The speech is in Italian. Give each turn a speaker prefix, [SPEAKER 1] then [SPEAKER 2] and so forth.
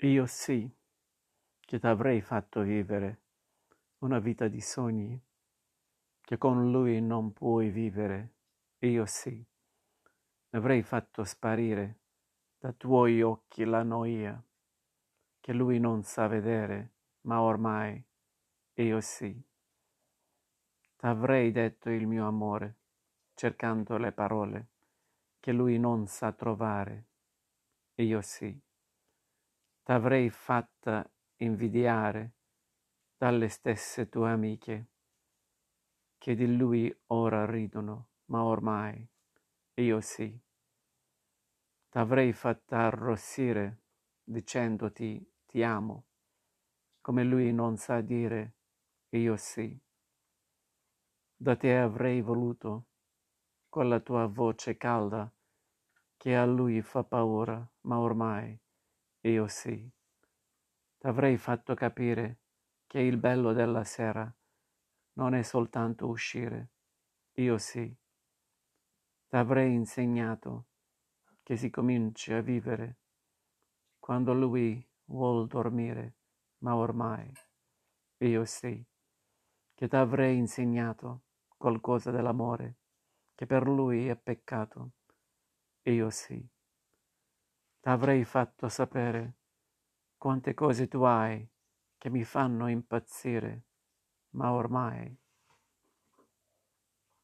[SPEAKER 1] Io sì, che t'avrei fatto vivere una vita di sogni, che con lui non puoi vivere. Io sì, avrei fatto sparire da tuoi occhi la noia, che lui non sa vedere, ma ormai io sì. T'avrei detto il mio amore, cercando le parole, che lui non sa trovare. Io sì t'avrei fatta invidiare dalle stesse tue amiche, che di lui ora ridono, ma ormai io sì. T'avrei fatta arrossire dicendoti ti amo, come lui non sa dire io sì. Da te avrei voluto quella tua voce calda che a lui fa paura, ma ormai io sì. T'avrei fatto capire che il bello della sera non è soltanto uscire. Io sì. T'avrei insegnato che si comincia a vivere quando lui vuol dormire, ma ormai io sì. Che t'avrei insegnato qualcosa dell'amore che per lui è peccato. Io sì t'avrei fatto sapere quante cose tu hai che mi fanno impazzire, ma ormai